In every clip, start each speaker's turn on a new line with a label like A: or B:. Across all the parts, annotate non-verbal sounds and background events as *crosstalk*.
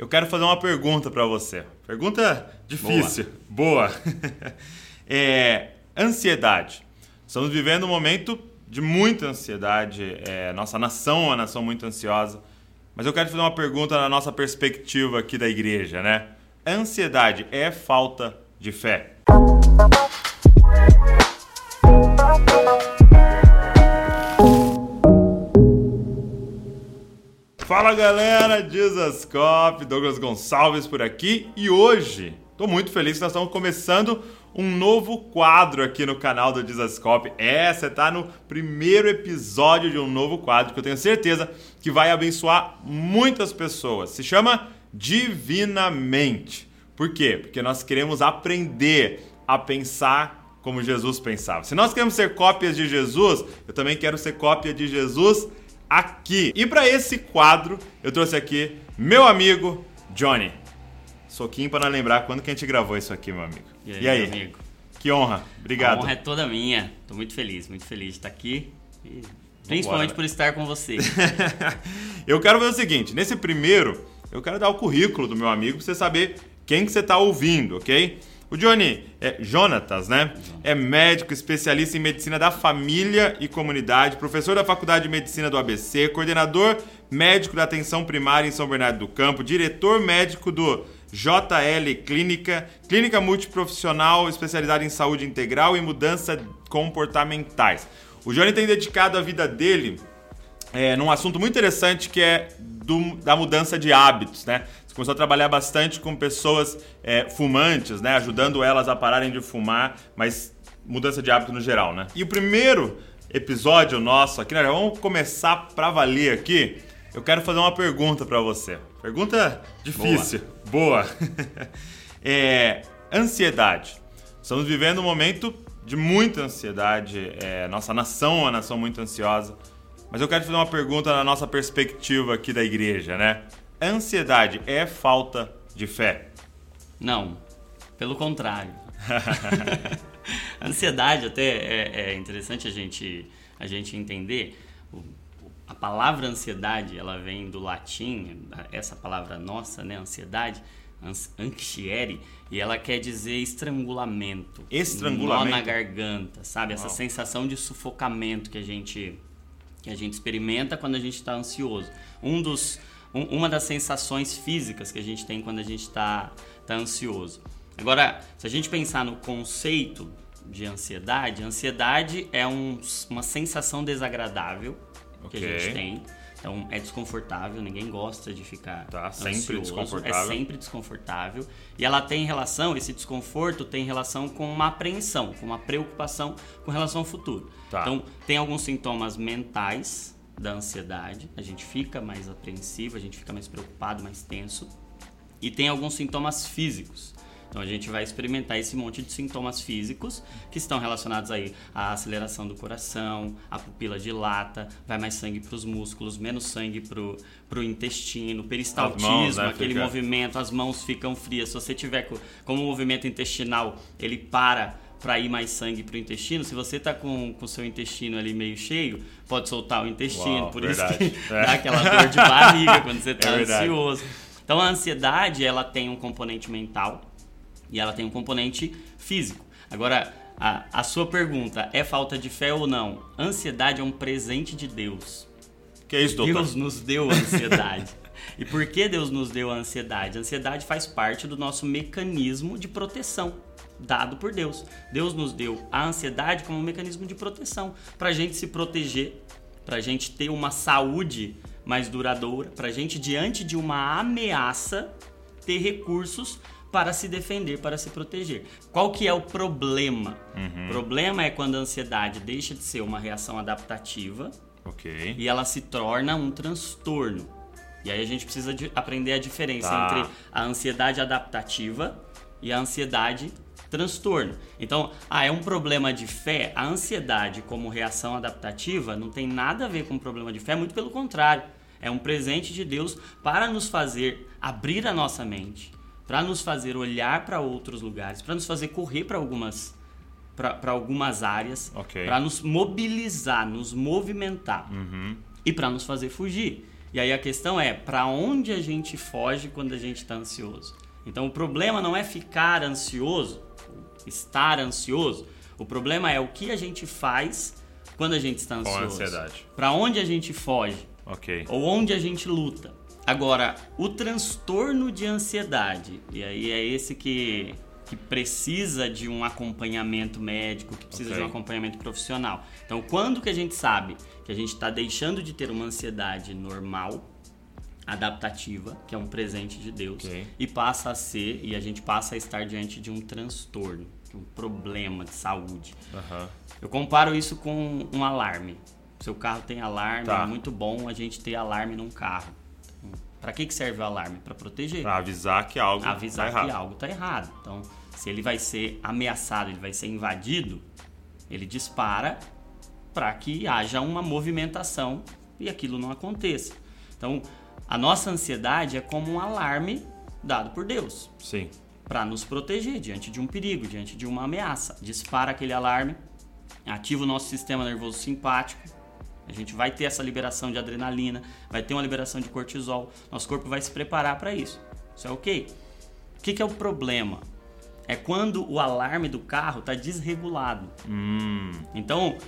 A: eu quero fazer uma pergunta para você. Pergunta difícil. Boa. Boa. *laughs* é, ansiedade. Estamos vivendo um momento de muita ansiedade. É, nossa nação é uma nação muito ansiosa. Mas eu quero fazer uma pergunta na nossa perspectiva aqui da igreja, né? Ansiedade é falta de fé? Fala galera, Dizascope, Douglas Gonçalves por aqui e hoje estou muito feliz que nós estamos começando um novo quadro aqui no canal do Dizascope. É, você está no primeiro episódio de um novo quadro que eu tenho certeza que vai abençoar muitas pessoas. Se chama Divinamente. Por quê? Porque nós queremos aprender a pensar como Jesus pensava. Se nós queremos ser cópias de Jesus, eu também quero ser cópia de Jesus aqui. E para esse quadro, eu trouxe aqui meu amigo Johnny. Soquinho para não lembrar quando que a gente gravou isso aqui, meu amigo.
B: E aí, e aí? amigo?
A: Que honra. Obrigado.
B: A honra é toda minha. Tô muito feliz, muito feliz de estar aqui. E principalmente por estar com você. *laughs*
A: eu quero ver o seguinte, nesse primeiro, eu quero dar o currículo do meu amigo para você saber quem que você está ouvindo, ok? O Johnny é Jonatas, né? É médico, especialista em medicina da família e comunidade, professor da Faculdade de Medicina do ABC, coordenador médico da atenção primária em São Bernardo do Campo, diretor médico do JL Clínica, clínica multiprofissional especializada em saúde integral e mudança comportamentais. O Johnny tem dedicado a vida dele é, num assunto muito interessante que é do, da mudança de hábitos, né? Você começou a trabalhar bastante com pessoas é, fumantes, né? Ajudando elas a pararem de fumar, mas mudança de hábito no geral, né? E o primeiro episódio nosso aqui, né? Vamos começar para valer aqui. Eu quero fazer uma pergunta para você. Pergunta difícil. Boa. Boa. *laughs* é, ansiedade. Estamos vivendo um momento de muita ansiedade. É, nossa nação é uma nação muito ansiosa. Mas eu quero te fazer uma pergunta na nossa perspectiva aqui da igreja, né? Ansiedade é falta de fé?
B: Não, pelo contrário. *laughs* ansiedade até é, é, interessante a gente, a gente entender. A palavra ansiedade, ela vem do latim, essa palavra nossa, né, ansiedade, anxiere, e ela quer dizer estrangulamento.
A: Estrangulamento?
B: Nó na garganta, sabe? Essa sensação de sufocamento que a gente que a gente experimenta quando a gente está ansioso. Um dos um, uma das sensações físicas que a gente tem quando a gente está tá ansioso. Agora, se a gente pensar no conceito de ansiedade, ansiedade é um, uma sensação desagradável okay. que a gente tem. Então é desconfortável, ninguém gosta de ficar
A: tá, sempre
B: ansioso,
A: desconfortável.
B: É sempre desconfortável. E ela tem relação, esse desconforto tem relação com uma apreensão, com uma preocupação com relação ao futuro. Tá. Então tem alguns sintomas mentais da ansiedade, a gente fica mais apreensivo, a gente fica mais preocupado, mais tenso. E tem alguns sintomas físicos. Então a gente vai experimentar esse monte de sintomas físicos que estão relacionados aí à aceleração do coração, a pupila dilata, vai mais sangue para os músculos, menos sangue para o intestino, peristaltismo, mãos, né, aquele fica... movimento, as mãos ficam frias. Se você tiver como o movimento intestinal ele para para ir mais sangue para o intestino. Se você está com o seu intestino ali meio cheio, pode soltar o intestino.
A: Uau,
B: por
A: verdade.
B: isso que é. dá aquela dor de barriga quando você está *laughs* é ansioso. Então a ansiedade ela tem um componente mental e ela tem um componente físico. Agora, a, a sua pergunta é falta de fé ou não? Ansiedade é um presente de Deus.
A: Que é isso, doutor?
B: Deus nos deu a ansiedade. e por que Deus nos deu a ansiedade? A ansiedade faz parte do nosso mecanismo de proteção dado por Deus. Deus nos deu a ansiedade como um mecanismo de proteção para a gente se proteger, para a gente ter uma saúde mais duradoura, para a gente diante de uma ameaça ter recursos para se defender, para se proteger. Qual que é o problema? Uhum. O problema é quando a ansiedade deixa de ser uma reação adaptativa
A: okay.
B: e ela se torna um transtorno. E aí a gente precisa aprender a diferença
A: tá.
B: entre a ansiedade adaptativa e a ansiedade transtorno. Então, ah, é um problema de fé. A ansiedade como reação adaptativa não tem nada a ver com um problema de fé, muito pelo contrário. É um presente de Deus para nos fazer abrir a nossa mente, para nos fazer olhar para outros lugares, para nos fazer correr para algumas para algumas áreas,
A: okay.
B: para nos mobilizar, nos movimentar
A: uhum.
B: e para nos fazer fugir. E aí a questão é, para onde a gente foge quando a gente está ansioso? Então o problema não é ficar ansioso, estar ansioso. O problema é o que a gente faz quando a gente está ansioso. Com
A: ansiedade.
B: Para onde a gente foge?
A: Ok.
B: Ou onde a gente luta. Agora, o transtorno de ansiedade, e aí é esse que, que precisa de um acompanhamento médico, que precisa okay. de um acompanhamento profissional. Então, quando que a gente sabe que a gente está deixando de ter uma ansiedade normal, adaptativa, que é um presente de Deus, okay. e passa a ser, e a gente passa a estar diante de um transtorno, de um problema de saúde.
A: Uhum.
B: Eu comparo isso com um alarme. Seu carro tem alarme, tá. é muito bom a gente ter alarme num carro. Para que, que serve o alarme? Para proteger.
A: Para avisar que algo
B: avisar
A: tá
B: que algo está errado. Então, se ele vai ser ameaçado, ele vai ser invadido, ele dispara para que haja uma movimentação e aquilo não aconteça. Então, a nossa ansiedade é como um alarme dado por Deus.
A: Sim.
B: Para nos proteger diante de um perigo, diante de uma ameaça. Dispara aquele alarme, ativa o nosso sistema nervoso simpático, a gente vai ter essa liberação de adrenalina, vai ter uma liberação de cortisol, nosso corpo vai se preparar para isso. Isso é ok. O que, que, é o problema? É quando o alarme do carro está desregulado.
A: Hum.
B: Então,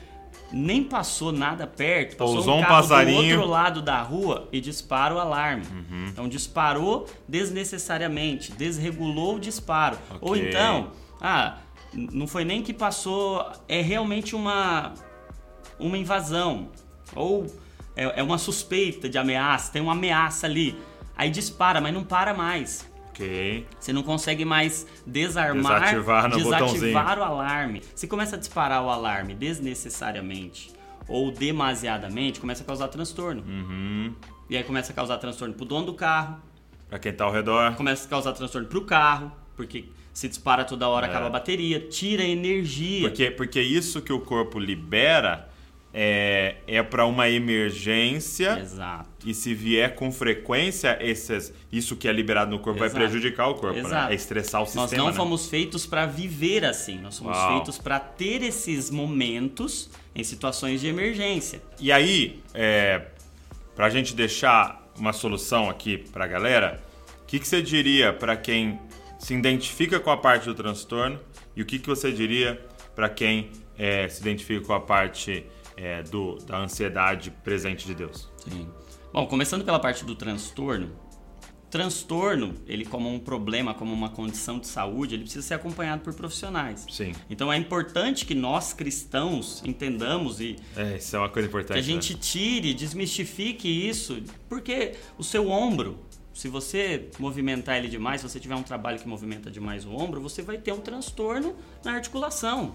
B: nem passou nada perto, passou
A: Pousou
B: um,
A: um passarinho.
B: do outro lado da rua e dispara o alarme.
A: Uhum.
B: Então, disparou desnecessariamente, desregulou o disparo.
A: Okay.
B: Ou então, ah, não foi nem que passou, é realmente uma, uma invasão ou é, é uma suspeita de ameaça, tem uma ameaça ali. Aí dispara, mas não para mais.
A: Ok.
B: Você não consegue mais desarmar,
A: desativar, no
B: desativar o alarme. Se começa a disparar o alarme desnecessariamente ou demasiadamente, começa a causar transtorno.
A: Uhum.
B: E aí começa a causar transtorno pro dono do carro.
A: Pra quem tá ao redor.
B: Começa a causar transtorno pro carro, porque se dispara toda hora, é. acaba a bateria, tira energia.
A: Porque, porque isso que o corpo libera é, é para uma emergência.
B: Exato.
A: E se vier com frequência, esses, isso que é liberado no corpo
B: Exato.
A: vai prejudicar o corpo, né?
B: Exato.
A: né? É estressar o sistema.
B: Nós não
A: né?
B: fomos feitos para viver assim. Nós fomos
A: Uau.
B: feitos para ter esses momentos em situações de emergência.
A: E aí, é, para a gente deixar uma solução aqui para a galera, o que, que você diria para quem se identifica com a parte do transtorno e o que, que você diria para quem é, se identifica com a parte é, do, da ansiedade presente de Deus.
B: Sim. Bom, começando pela parte do transtorno, transtorno, ele como um problema, como uma condição de saúde, ele precisa ser acompanhado por profissionais.
A: Sim.
B: Então é importante que nós cristãos entendamos e
A: é, isso é uma coisa importante.
B: Que a gente
A: né?
B: tire, desmistifique isso, porque o seu ombro, se você movimentar ele demais, se você tiver um trabalho que movimenta demais o ombro, você vai ter um transtorno na articulação.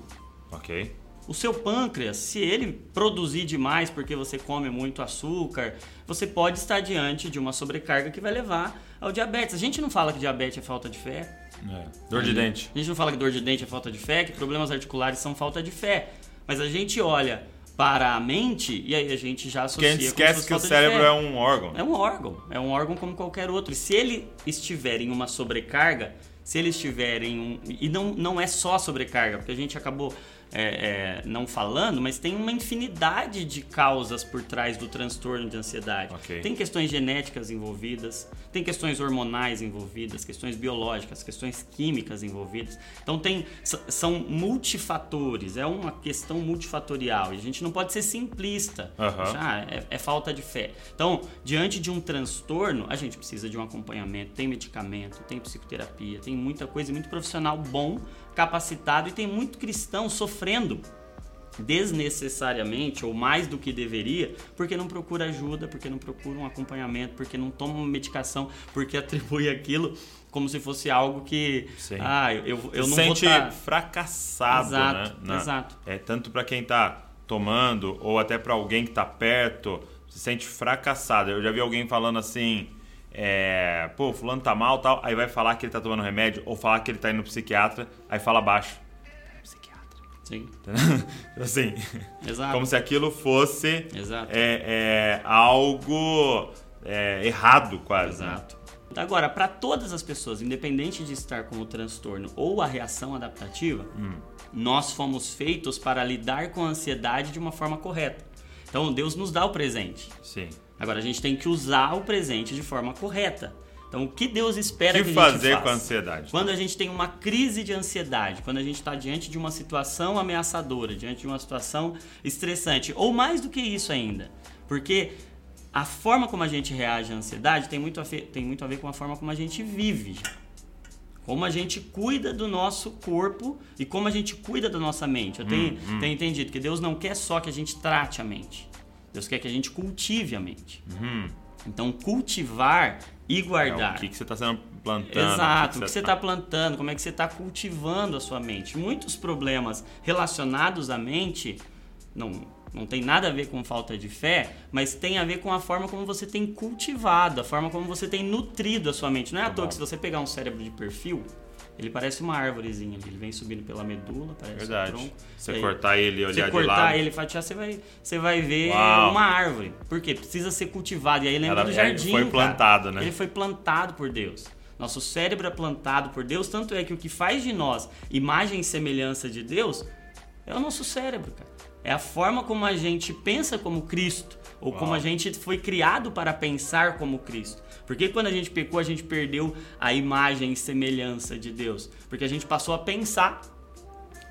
A: Ok.
B: O seu pâncreas, se ele produzir demais porque você come muito açúcar, você pode estar diante de uma sobrecarga que vai levar ao diabetes. A gente não fala que diabetes é falta de fé.
A: É. Dor de dente.
B: A gente não fala que dor de dente é falta de fé, que problemas articulares são falta de fé. Mas a gente olha para a mente e aí a gente já associa.
A: Quem esquece que o cérebro é um órgão.
B: É um órgão. É um órgão como qualquer outro. E se ele estiver em uma sobrecarga, se ele estiver em um. E não, não é só sobrecarga, porque a gente acabou é, é, não falando, mas tem uma infinidade de causas por trás do transtorno de ansiedade.
A: Okay.
B: Tem questões genéticas envolvidas, tem questões hormonais envolvidas, questões biológicas, questões químicas envolvidas. Então tem são multifatores, é uma questão multifatorial. E a gente não pode ser simplista.
A: Uhum.
B: É, é falta de fé. Então, diante de um transtorno, a gente precisa de um acompanhamento, tem medicamento, tem psicoterapia, tem muita coisa, muito profissional bom capacitado e tem muito cristão sofrendo desnecessariamente ou mais do que deveria, porque não procura ajuda, porque não procura um acompanhamento, porque não toma uma medicação, porque *laughs* atribui aquilo como se fosse algo que
A: Sim.
B: ah, eu, eu, eu não
A: sente
B: vou tá...
A: fracassado,
B: exato,
A: né? Na,
B: exato.
A: É tanto para quem tá tomando ou até para alguém que tá perto, se sente fracassado. Eu já vi alguém falando assim, é, pô, fulano tá mal tal, aí vai falar que ele tá tomando remédio, ou falar que ele tá indo no psiquiatra, aí fala baixo. Psiquiatra.
B: Sim. *laughs*
A: assim.
B: Exato.
A: Como se aquilo fosse
B: Exato.
A: É, é, algo é, errado, quase. né?
B: Exato. Agora, para todas as pessoas, independente de estar com o transtorno ou a reação adaptativa,
A: Hum.
B: nós fomos feitos para lidar com a ansiedade de uma forma correta. Então, Deus nos dá o presente.
A: Sim.
B: Agora a gente tem que usar o presente de forma correta. Então, o que Deus espera
A: que,
B: que a
A: gente faça?
B: fazer
A: com a ansiedade?
B: Quando a gente tem uma crise de ansiedade, quando a gente está diante de uma situação ameaçadora, diante de uma situação estressante, ou mais do que isso ainda, porque a forma como a gente reage à ansiedade tem muito a ver, tem muito a ver com a forma como a gente vive. Como a gente cuida do nosso corpo e como a gente cuida da nossa mente. Eu tenho, hum, hum. tenho entendido que Deus não quer só que a gente trate a mente. Deus quer que a gente cultive a mente. Uhum. Então, cultivar e guardar.
A: É, o que, que você está sendo plantando?
B: Exato, o que você está tá plantando, como é que você está cultivando a sua mente. Muitos problemas relacionados à mente não, não tem nada a ver com falta de fé, mas tem a ver com a forma como você tem cultivado, a forma como você tem nutrido a sua mente. Não é à toa que se você pegar um cérebro de perfil, ele parece uma árvorezinha, ele vem subindo pela medula, parece
A: Verdade.
B: um tronco.
A: Você aí, cortar ele e olhar de lado.
B: Você cortar ele e fatiar, você vai, você vai ver Uau. uma árvore. Por quê? Precisa ser cultivado. E aí lembra Ela, do jardim,
A: Ele foi plantado,
B: cara.
A: né?
B: Ele foi plantado por Deus. Nosso cérebro é plantado por Deus, tanto é que o que faz de nós imagem e semelhança de Deus é o nosso cérebro, cara. É a forma como a gente pensa como Cristo, ou Uau. como a gente foi criado para pensar como Cristo. Porque quando a gente pecou, a gente perdeu a imagem e semelhança de Deus? Porque a gente passou a pensar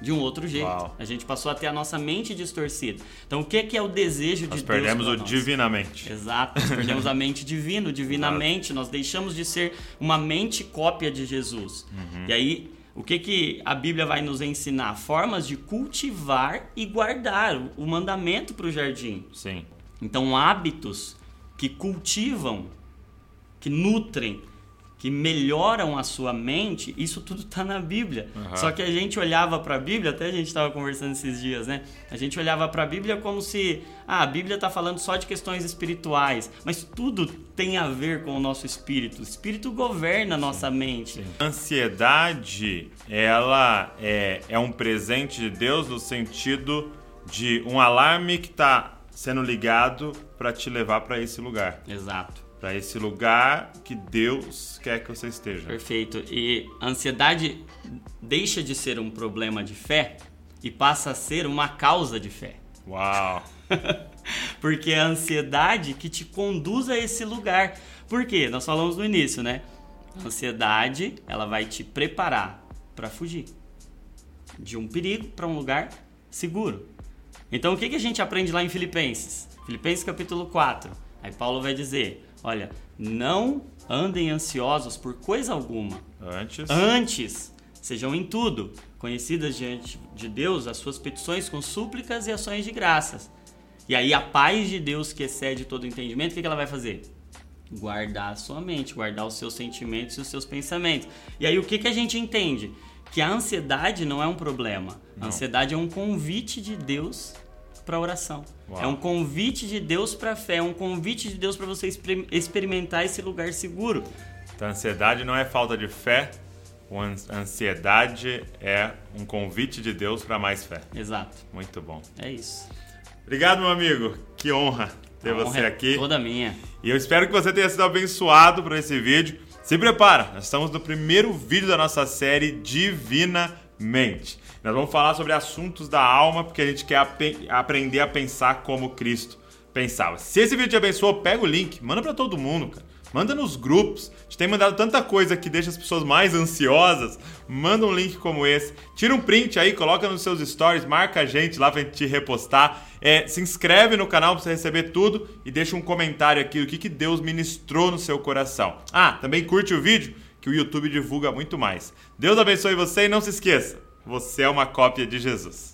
B: de um outro jeito. Uau. A gente passou a ter a nossa mente distorcida. Então, o que é, que é o desejo
A: nós
B: de
A: Deus? Nós perdemos o divinamente.
B: Exato, nós perdemos a *laughs* mente divina, divinamente. Nós deixamos de ser uma mente cópia de Jesus. Uhum. E aí, o que, que a Bíblia vai nos ensinar? Formas de cultivar e guardar o mandamento para o jardim.
A: Sim.
B: Então, hábitos que cultivam que nutrem, que melhoram a sua mente, isso tudo está na Bíblia. Uhum. Só que a gente olhava para a Bíblia, até a gente estava conversando esses dias, né? A gente olhava para a Bíblia como se ah, a Bíblia está falando só de questões espirituais, mas tudo tem a ver com o nosso espírito. O espírito governa a nossa Sim. mente. Sim.
A: Ansiedade, ela é, é um presente de Deus no sentido de um alarme que está sendo ligado para te levar para esse lugar.
B: Exato
A: para esse lugar que Deus quer que você esteja.
B: Perfeito. E a ansiedade deixa de ser um problema de fé e passa a ser uma causa de fé.
A: Uau! *laughs*
B: Porque é a ansiedade que te conduz a esse lugar. Por quê? Nós falamos no início, né? A ansiedade, ela vai te preparar para fugir de um perigo para um lugar seguro. Então, o que, que a gente aprende lá em Filipenses? Filipenses capítulo 4. Aí Paulo vai dizer: Olha, não andem ansiosos por coisa alguma.
A: Antes.
B: Antes, sejam em tudo conhecidas diante de Deus as suas petições com súplicas e ações de graças. E aí a paz de Deus que excede todo entendimento, o que ela vai fazer? Guardar a sua mente, guardar os seus sentimentos e os seus pensamentos. E aí o que, que a gente entende? Que a ansiedade não é um problema. Não. A ansiedade é um convite de Deus para oração. Uau. É um convite de Deus para a fé, é um convite de Deus para você experimentar esse lugar seguro.
A: Então, ansiedade não é falta de fé, a ansiedade é um convite de Deus para mais fé.
B: Exato.
A: Muito bom.
B: É isso.
A: Obrigado, meu amigo. Que honra ter a você honra é aqui.
B: Toda minha.
A: E eu espero que você tenha sido abençoado por esse vídeo. Se prepara, nós estamos no primeiro vídeo da nossa série Divinamente. Nós vamos falar sobre assuntos da alma, porque a gente quer ap aprender a pensar como Cristo pensava. Se esse vídeo te abençoou, pega o link, manda para todo mundo, cara. Manda nos grupos. A gente tem mandado tanta coisa que deixa as pessoas mais ansiosas. Manda um link como esse. Tira um print aí, coloca nos seus stories, marca a gente lá pra gente te repostar. É, se inscreve no canal pra você receber tudo e deixa um comentário aqui do que, que Deus ministrou no seu coração. Ah, também curte o vídeo que o YouTube divulga muito mais. Deus abençoe você e não se esqueça. Você é uma cópia de Jesus.